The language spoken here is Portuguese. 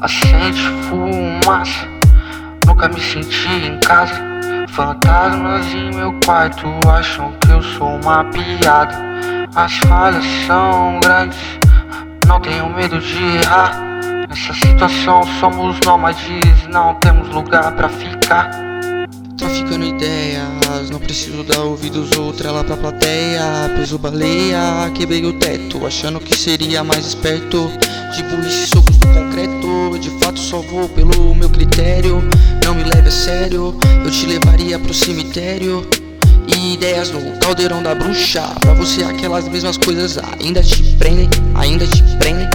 Acende fumaça, nunca me senti em casa. Fantasmas em meu quarto acham que eu sou uma piada. As falhas são grandes, não tenho medo de errar. Nessa situação somos nômades, não temos lugar pra ficar. Traficando ideias, não preciso dar ouvidos ou trela pra plateia. Peso baleia, quebrei o teto, achando que seria mais esperto. De burrice, socos do concreto, de fato só vou pelo meu critério. Não me leve a sério, eu te levaria pro cemitério. E ideias no caldeirão da bruxa. Pra você, aquelas mesmas coisas ainda te prendem, ainda te prendem.